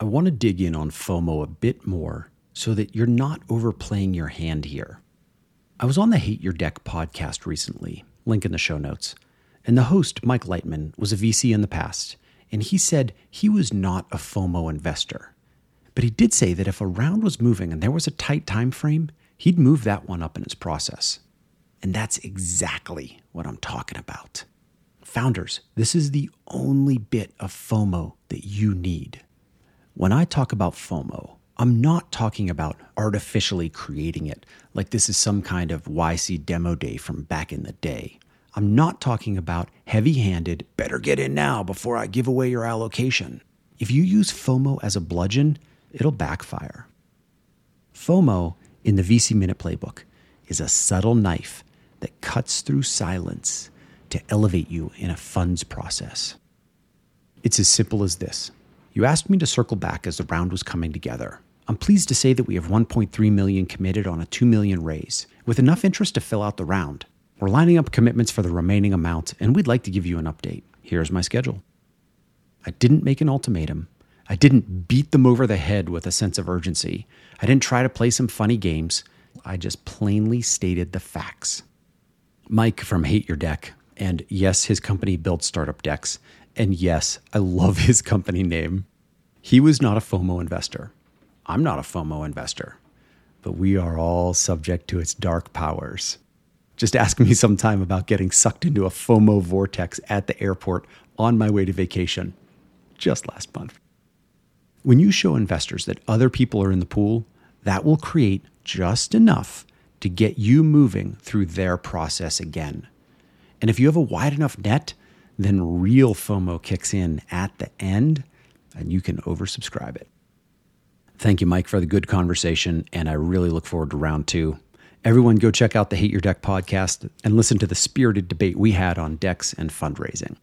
I want to dig in on FOMO a bit more so that you're not overplaying your hand here. I was on the Hate Your Deck podcast recently, link in the show notes, and the host, Mike Lightman, was a VC in the past, and he said he was not a FOMO investor. But he did say that if a round was moving and there was a tight time frame, he'd move that one up in his process. And that's exactly what I'm talking about. Founders, this is the only bit of FOMO that you need. When I talk about FOMO, I'm not talking about artificially creating it like this is some kind of YC demo day from back in the day. I'm not talking about heavy handed, better get in now before I give away your allocation. If you use FOMO as a bludgeon, it'll backfire. FOMO in the VC Minute Playbook is a subtle knife that cuts through silence to elevate you in a funds process. It's as simple as this. You asked me to circle back as the round was coming together. I'm pleased to say that we have 1.3 million committed on a 2 million raise, with enough interest to fill out the round. We're lining up commitments for the remaining amount, and we'd like to give you an update. Here's my schedule. I didn't make an ultimatum. I didn't beat them over the head with a sense of urgency. I didn't try to play some funny games. I just plainly stated the facts. Mike from Hate Your Deck, and yes, his company builds startup decks, and yes, I love his company name. He was not a FOMO investor. I'm not a FOMO investor, but we are all subject to its dark powers. Just ask me sometime about getting sucked into a FOMO vortex at the airport on my way to vacation just last month. When you show investors that other people are in the pool, that will create just enough to get you moving through their process again. And if you have a wide enough net, then real FOMO kicks in at the end and you can oversubscribe it. Thank you, Mike, for the good conversation, and I really look forward to round two. Everyone, go check out the Hate Your Deck podcast and listen to the spirited debate we had on decks and fundraising.